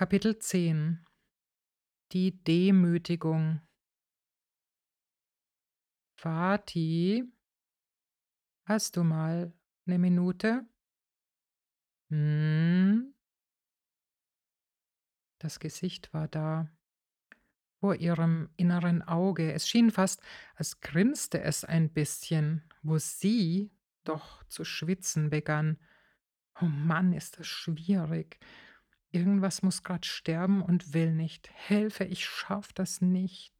Kapitel 10 Die Demütigung Vati, hast du mal eine Minute? Hm? Das Gesicht war da, vor ihrem inneren Auge. Es schien fast, als grinste es ein bisschen, wo sie doch zu schwitzen begann. Oh Mann, ist das schwierig. Irgendwas muss grad sterben und will nicht. Hilfe, ich schaff das nicht.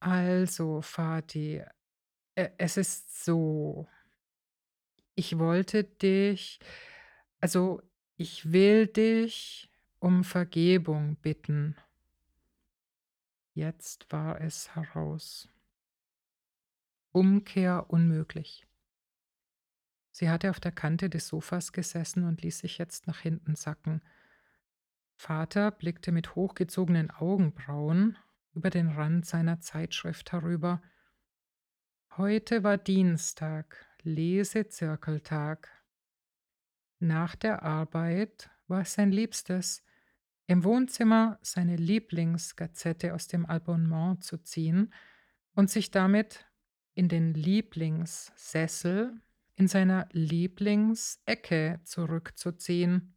Also, Vati, e es ist so. Ich wollte dich also, ich will dich um Vergebung bitten. Jetzt war es heraus. Umkehr unmöglich. Sie hatte auf der Kante des Sofas gesessen und ließ sich jetzt nach hinten sacken. Vater blickte mit hochgezogenen Augenbrauen über den Rand seiner Zeitschrift herüber. Heute war Dienstag, Lesezirkeltag. Nach der Arbeit war es sein Liebstes, im Wohnzimmer seine Lieblingsgazette aus dem Abonnement zu ziehen und sich damit in den Lieblingssessel in seiner Lieblingsecke zurückzuziehen.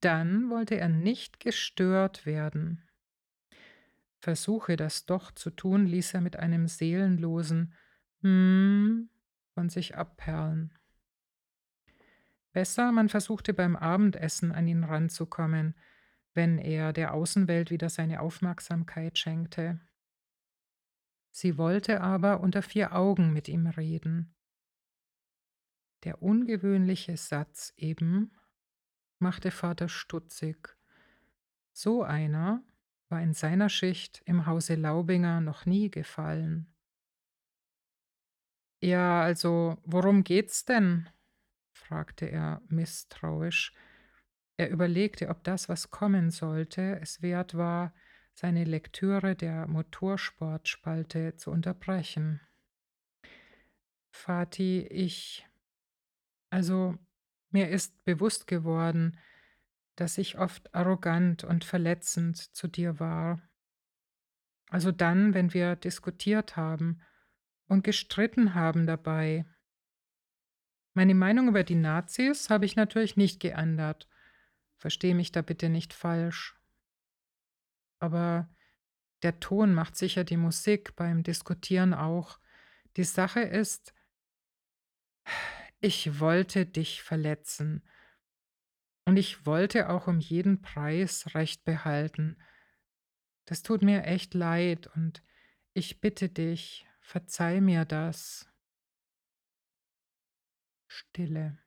Dann wollte er nicht gestört werden. Versuche das doch zu tun, ließ er mit einem seelenlosen Hm von sich abperlen. Besser, man versuchte beim Abendessen an ihn ranzukommen, wenn er der Außenwelt wieder seine Aufmerksamkeit schenkte. Sie wollte aber unter vier Augen mit ihm reden. Der ungewöhnliche Satz eben machte Vater stutzig. So einer war in seiner Schicht im Hause Laubinger noch nie gefallen. Ja, also, worum geht's denn? fragte er misstrauisch. Er überlegte, ob das, was kommen sollte, es wert war, seine Lektüre der Motorsportspalte zu unterbrechen. Vati, ich also, mir ist bewusst geworden, dass ich oft arrogant und verletzend zu dir war. Also dann, wenn wir diskutiert haben und gestritten haben dabei. Meine Meinung über die Nazis habe ich natürlich nicht geändert. Verstehe mich da bitte nicht falsch. Aber der Ton macht sicher die Musik beim Diskutieren auch. Die Sache ist, ich wollte dich verletzen. Und ich wollte auch um jeden Preis Recht behalten. Das tut mir echt leid und ich bitte dich, verzeih mir das. Stille.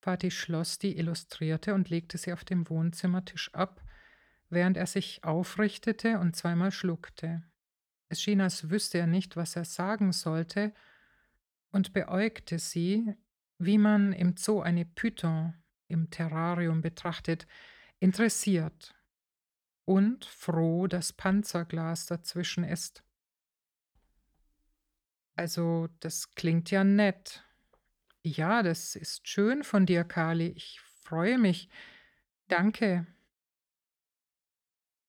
Vati schloss die Illustrierte und legte sie auf dem Wohnzimmertisch ab, während er sich aufrichtete und zweimal schluckte. Es schien, als wüsste er nicht, was er sagen sollte, und beäugte sie, wie man im Zoo eine Python im Terrarium betrachtet, interessiert und froh, dass Panzerglas dazwischen ist. Also, das klingt ja nett. Ja, das ist schön von dir, Kali. Ich freue mich. Danke.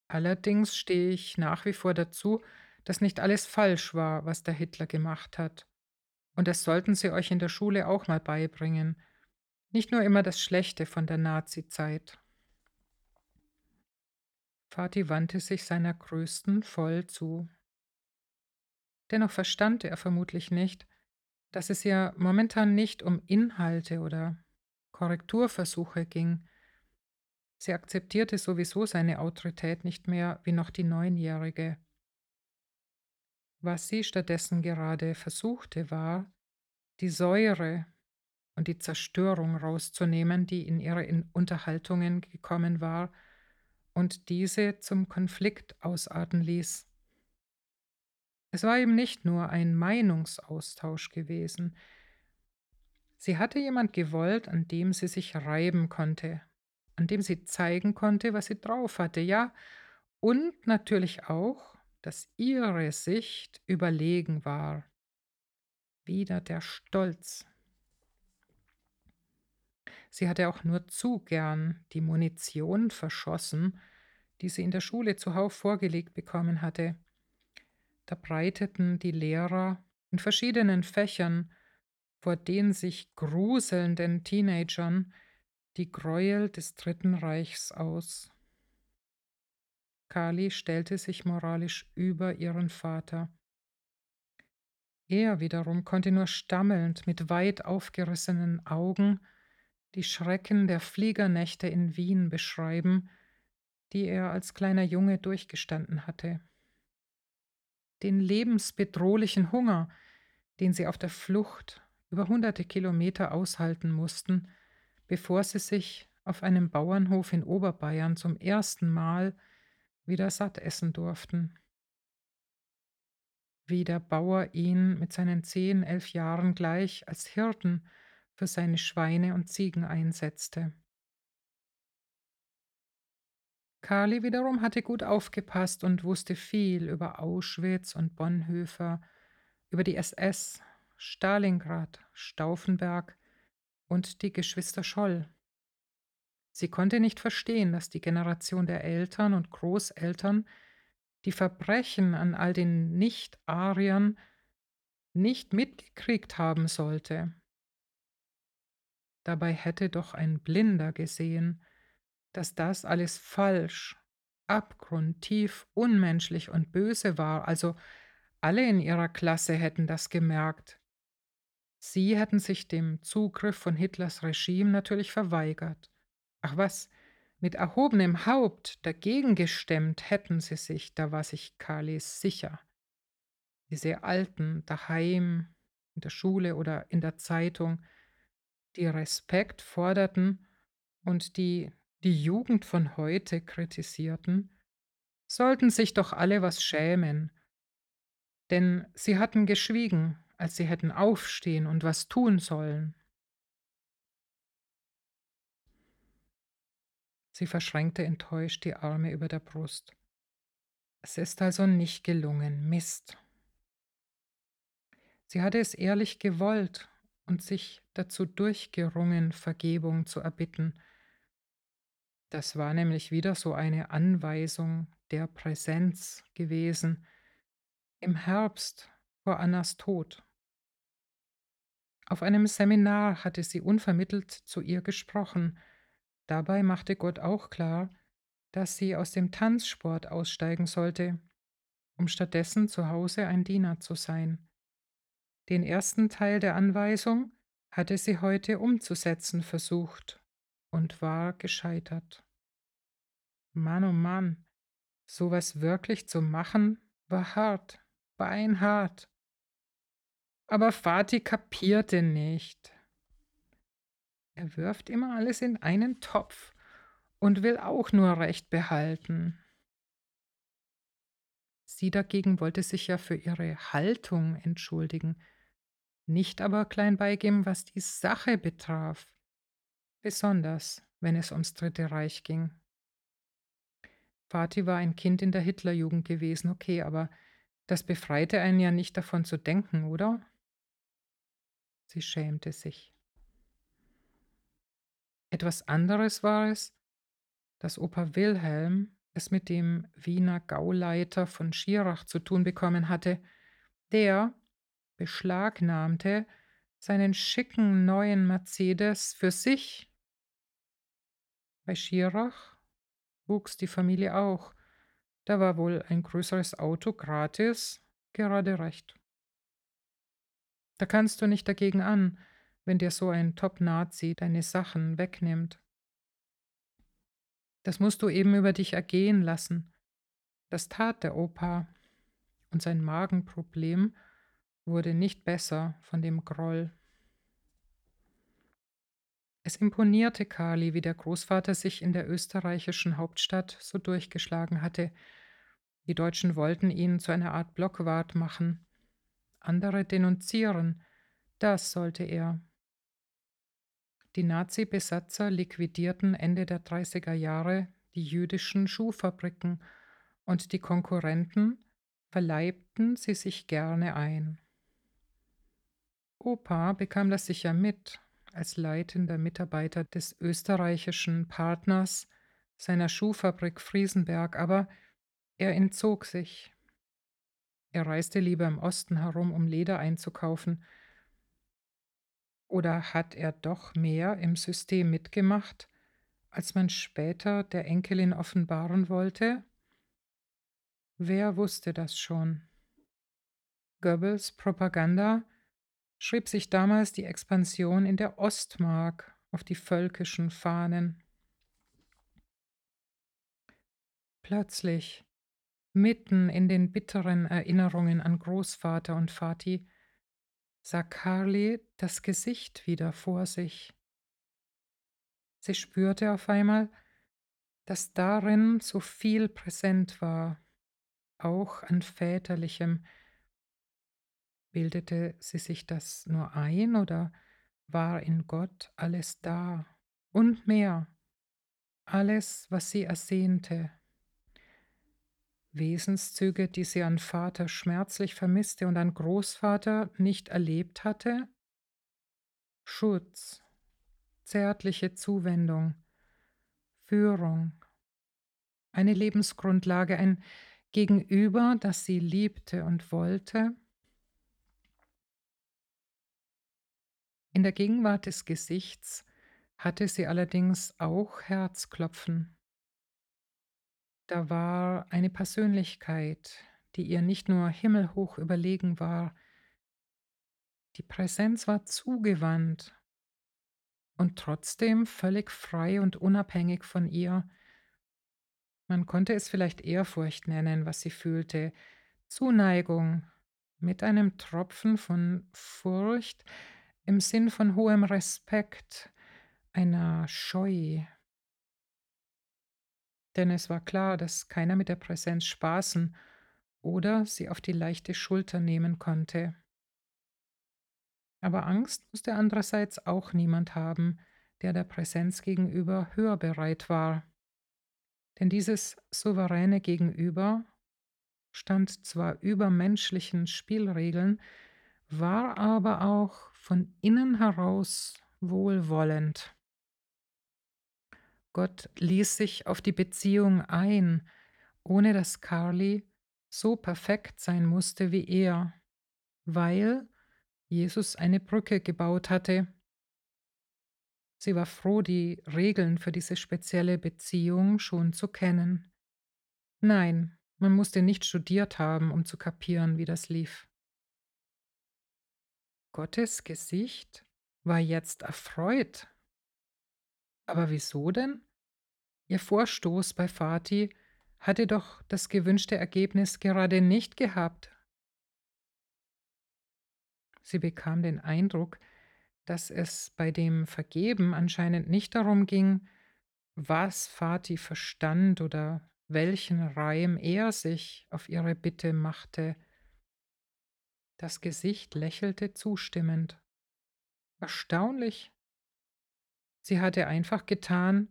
Allerdings stehe ich nach wie vor dazu, dass nicht alles falsch war, was der Hitler gemacht hat. Und das sollten Sie euch in der Schule auch mal beibringen. Nicht nur immer das Schlechte von der Nazi-Zeit. Fatih wandte sich seiner Größten voll zu. Dennoch verstand er vermutlich nicht, dass es ihr momentan nicht um Inhalte oder Korrekturversuche ging. Sie akzeptierte sowieso seine Autorität nicht mehr wie noch die Neunjährige. Was sie stattdessen gerade versuchte, war, die Säure und die Zerstörung rauszunehmen, die in ihre Unterhaltungen gekommen war und diese zum Konflikt ausarten ließ. Es war eben nicht nur ein Meinungsaustausch gewesen. Sie hatte jemand gewollt, an dem sie sich reiben konnte, an dem sie zeigen konnte, was sie drauf hatte, ja, und natürlich auch, dass ihre Sicht überlegen war. Wieder der Stolz. Sie hatte auch nur zu gern die Munition verschossen, die sie in der Schule zuhauf vorgelegt bekommen hatte. Da breiteten die Lehrer in verschiedenen Fächern vor den sich gruselnden Teenagern die Gräuel des Dritten Reichs aus. Kali stellte sich moralisch über ihren Vater. Er wiederum konnte nur stammelnd mit weit aufgerissenen Augen die Schrecken der Fliegernächte in Wien beschreiben, die er als kleiner Junge durchgestanden hatte. Den lebensbedrohlichen Hunger, den sie auf der Flucht über hunderte Kilometer aushalten mussten, bevor sie sich auf einem Bauernhof in Oberbayern zum ersten Mal wieder satt essen durften. Wie der Bauer ihn mit seinen zehn, elf Jahren gleich als Hirten für seine Schweine und Ziegen einsetzte. Kali wiederum hatte gut aufgepasst und wusste viel über Auschwitz und Bonhoeffer, über die SS, Stalingrad, Stauffenberg und die Geschwister Scholl. Sie konnte nicht verstehen, dass die Generation der Eltern und Großeltern die Verbrechen an all den Nicht-Ariern nicht mitgekriegt haben sollte. Dabei hätte doch ein Blinder gesehen, dass das alles falsch, abgrundtief, unmenschlich und böse war, also alle in ihrer Klasse hätten das gemerkt. Sie hätten sich dem Zugriff von Hitlers Regime natürlich verweigert. Ach was, mit erhobenem Haupt dagegen gestemmt hätten sie sich, da war sich Kali sicher. Diese Alten daheim, in der Schule oder in der Zeitung, die Respekt forderten und die die Jugend von heute kritisierten, sollten sich doch alle was schämen, denn sie hatten geschwiegen, als sie hätten aufstehen und was tun sollen. Sie verschränkte enttäuscht die Arme über der Brust. Es ist also nicht gelungen, Mist. Sie hatte es ehrlich gewollt und sich dazu durchgerungen, Vergebung zu erbitten. Das war nämlich wieder so eine Anweisung der Präsenz gewesen, im Herbst vor Annas Tod. Auf einem Seminar hatte sie unvermittelt zu ihr gesprochen, Dabei machte Gott auch klar, dass sie aus dem Tanzsport aussteigen sollte, um stattdessen zu Hause ein Diener zu sein. Den ersten Teil der Anweisung hatte sie heute umzusetzen versucht und war gescheitert. Mann oh Mann, sowas wirklich zu machen, war hart, beinhart. Aber Vati kapierte nicht. Er wirft immer alles in einen Topf und will auch nur Recht behalten. Sie dagegen wollte sich ja für ihre Haltung entschuldigen, nicht aber klein beigeben, was die Sache betraf, besonders wenn es ums Dritte Reich ging. Fatih war ein Kind in der Hitlerjugend gewesen, okay, aber das befreite einen ja nicht davon zu denken, oder? Sie schämte sich. Etwas anderes war es, dass Opa Wilhelm es mit dem Wiener Gauleiter von Schirach zu tun bekommen hatte, der beschlagnahmte seinen schicken neuen Mercedes für sich. Bei Schirach wuchs die Familie auch. Da war wohl ein größeres Auto gratis gerade recht. Da kannst du nicht dagegen an, wenn dir so ein Top-Nazi deine Sachen wegnimmt. Das musst du eben über dich ergehen lassen. Das tat der Opa, und sein Magenproblem wurde nicht besser von dem Groll. Es imponierte Kali, wie der Großvater sich in der österreichischen Hauptstadt so durchgeschlagen hatte. Die Deutschen wollten ihn zu einer Art Blockwart machen. Andere denunzieren. Das sollte er. Die Nazi-Besatzer liquidierten Ende der 30er Jahre die jüdischen Schuhfabriken und die Konkurrenten verleibten sie sich gerne ein. Opa bekam das sicher mit, als leitender Mitarbeiter des österreichischen Partners seiner Schuhfabrik Friesenberg, aber er entzog sich. Er reiste lieber im Osten herum, um Leder einzukaufen. Oder hat er doch mehr im System mitgemacht, als man später der Enkelin offenbaren wollte? Wer wusste das schon? Goebbels Propaganda schrieb sich damals die Expansion in der Ostmark auf die völkischen Fahnen. Plötzlich, mitten in den bitteren Erinnerungen an Großvater und Vati, sah Carly das Gesicht wieder vor sich. Sie spürte auf einmal, dass darin so viel präsent war, auch an väterlichem. Bildete sie sich das nur ein oder war in Gott alles da und mehr, alles, was sie ersehnte? Wesenszüge, die sie an Vater schmerzlich vermisste und an Großvater nicht erlebt hatte? Schutz, zärtliche Zuwendung, Führung, eine Lebensgrundlage, ein Gegenüber, das sie liebte und wollte? In der Gegenwart des Gesichts hatte sie allerdings auch Herzklopfen. Da war eine Persönlichkeit, die ihr nicht nur himmelhoch überlegen war, die Präsenz war zugewandt und trotzdem völlig frei und unabhängig von ihr. Man konnte es vielleicht Ehrfurcht nennen, was sie fühlte, Zuneigung mit einem Tropfen von Furcht im Sinn von hohem Respekt, einer Scheu, denn es war klar, dass keiner mit der Präsenz spaßen oder sie auf die leichte Schulter nehmen konnte. Aber Angst musste andererseits auch niemand haben, der der Präsenz gegenüber höher bereit war. Denn dieses souveräne Gegenüber stand zwar über menschlichen Spielregeln, war aber auch von innen heraus wohlwollend. Gott ließ sich auf die Beziehung ein, ohne dass Carly so perfekt sein musste wie er, weil Jesus eine Brücke gebaut hatte. Sie war froh, die Regeln für diese spezielle Beziehung schon zu kennen. Nein, man musste nicht studiert haben, um zu kapieren, wie das lief. Gottes Gesicht war jetzt erfreut aber wieso denn? Ihr Vorstoß bei Fatih hatte doch das gewünschte Ergebnis gerade nicht gehabt. Sie bekam den Eindruck, dass es bei dem Vergeben anscheinend nicht darum ging, was Fatih verstand oder welchen Reim er sich auf ihre Bitte machte. Das Gesicht lächelte zustimmend. Erstaunlich, Sie hatte einfach getan,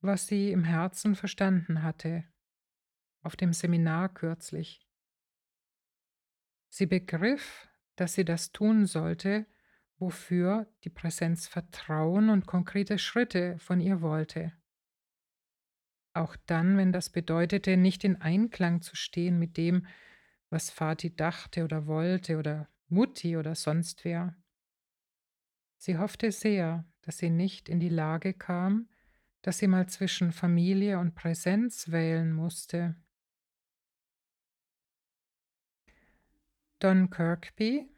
was sie im Herzen verstanden hatte, auf dem Seminar kürzlich. Sie begriff, dass sie das tun sollte, wofür die Präsenz Vertrauen und konkrete Schritte von ihr wollte. Auch dann, wenn das bedeutete, nicht in Einklang zu stehen mit dem, was Vati dachte oder wollte oder Mutti oder sonst wer. Sie hoffte sehr, dass sie nicht in die Lage kam, dass sie mal zwischen Familie und Präsenz wählen musste. Don Kirkby,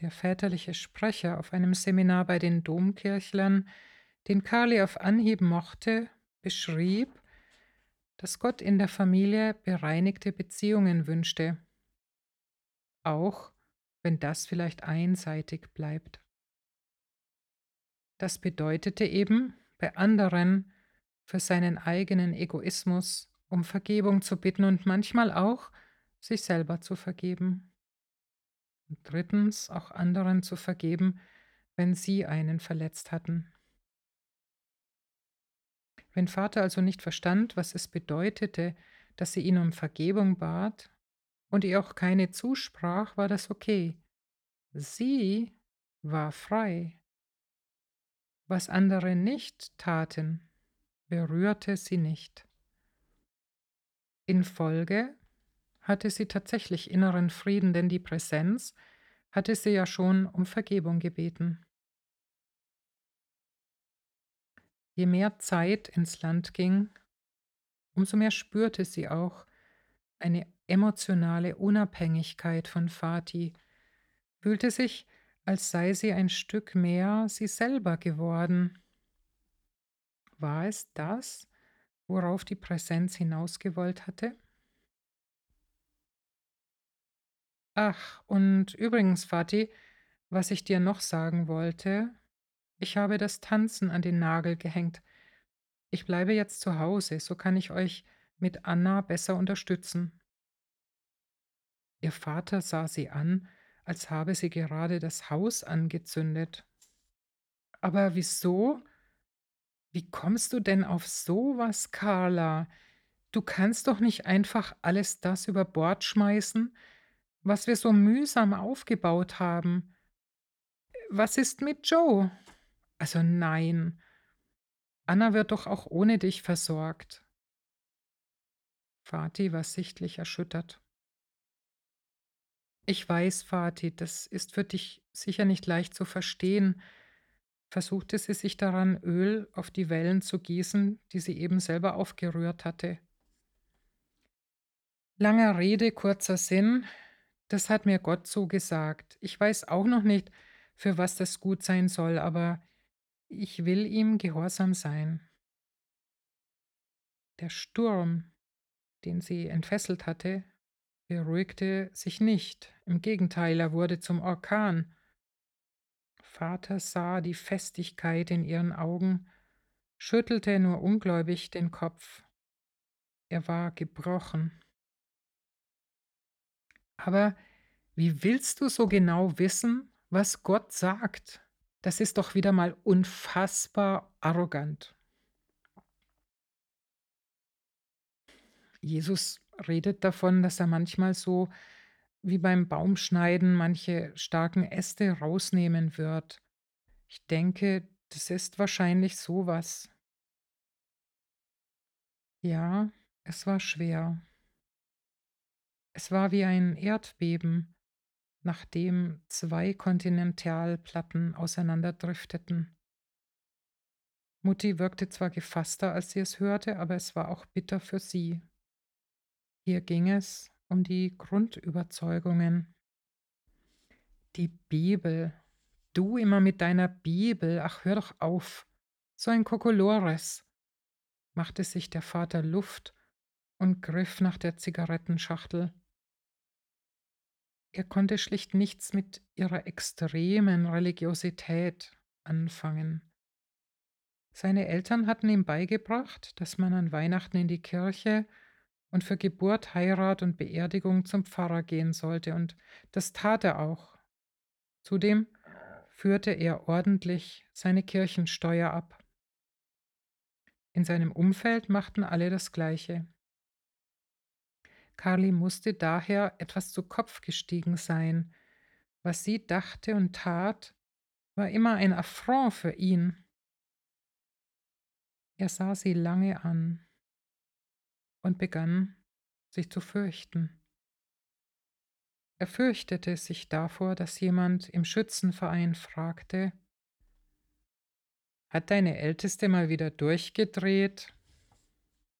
der väterliche Sprecher auf einem Seminar bei den Domkirchlern, den Carly auf Anhieb mochte, beschrieb, dass Gott in der Familie bereinigte Beziehungen wünschte, auch wenn das vielleicht einseitig bleibt. Das bedeutete eben, bei anderen für seinen eigenen Egoismus um Vergebung zu bitten und manchmal auch sich selber zu vergeben. Und drittens auch anderen zu vergeben, wenn sie einen verletzt hatten. Wenn Vater also nicht verstand, was es bedeutete, dass sie ihn um Vergebung bat und ihr auch keine zusprach, war das okay. Sie war frei Was andere nicht taten, berührte sie nicht. In Folge hatte sie tatsächlich inneren Frieden, denn die Präsenz hatte sie ja schon um Vergebung gebeten. Je mehr Zeit ins Land ging, umso mehr spürte sie auch eine emotionale Unabhängigkeit von Fatih, fühlte sich, als sei sie ein Stück mehr sie selber geworden. War es das, worauf die Präsenz hinausgewollt hatte? Ach, und übrigens, Fatih, was ich dir noch sagen wollte, ich habe das Tanzen an den Nagel gehängt. Ich bleibe jetzt zu Hause, so kann ich euch mit Anna besser unterstützen. Ihr Vater sah sie an, als habe sie gerade das Haus angezündet. Aber wieso? Wie kommst du denn auf sowas, Carla? Du kannst doch nicht einfach alles das über Bord schmeißen, was wir so mühsam aufgebaut haben. Was ist mit Joe? Also nein. Anna wird doch auch ohne dich versorgt. Vati war sichtlich erschüttert. Ich weiß, Vati, das ist für dich sicher nicht leicht zu verstehen, versuchte sie sich daran, Öl auf die Wellen zu gießen, die sie eben selber aufgerührt hatte. Langer Rede, kurzer Sinn, das hat mir Gott so gesagt. Ich weiß auch noch nicht, für was das gut sein soll, aber ich will ihm gehorsam sein. Der Sturm, den sie entfesselt hatte, beruhigte sich nicht. Im Gegenteil, er wurde zum Orkan. Vater sah die Festigkeit in ihren Augen, schüttelte nur ungläubig den Kopf. Er war gebrochen. Aber wie willst du so genau wissen, was Gott sagt? Das ist doch wieder mal unfassbar arrogant. Jesus redet davon, dass er manchmal so wie beim Baumschneiden manche starken Äste rausnehmen wird. Ich denke, das ist wahrscheinlich sowas. Ja, es war schwer. Es war wie ein Erdbeben, nachdem zwei Kontinentalplatten auseinanderdrifteten. Mutti wirkte zwar gefasster, als sie es hörte, aber es war auch bitter für sie. Hier ging es um die Grundüberzeugungen. Die Bibel. Du immer mit deiner Bibel. Ach, hör doch auf. So ein Kokolores. machte sich der Vater Luft und griff nach der Zigarettenschachtel. Er konnte schlicht nichts mit ihrer extremen Religiosität anfangen. Seine Eltern hatten ihm beigebracht, dass man an Weihnachten in die Kirche und für Geburt, Heirat und Beerdigung zum Pfarrer gehen sollte, und das tat er auch. Zudem führte er ordentlich seine Kirchensteuer ab. In seinem Umfeld machten alle das Gleiche. Carly musste daher etwas zu Kopf gestiegen sein. Was sie dachte und tat, war immer ein Affront für ihn. Er sah sie lange an und begann sich zu fürchten. Er fürchtete sich davor, dass jemand im Schützenverein fragte, hat deine Älteste mal wieder durchgedreht?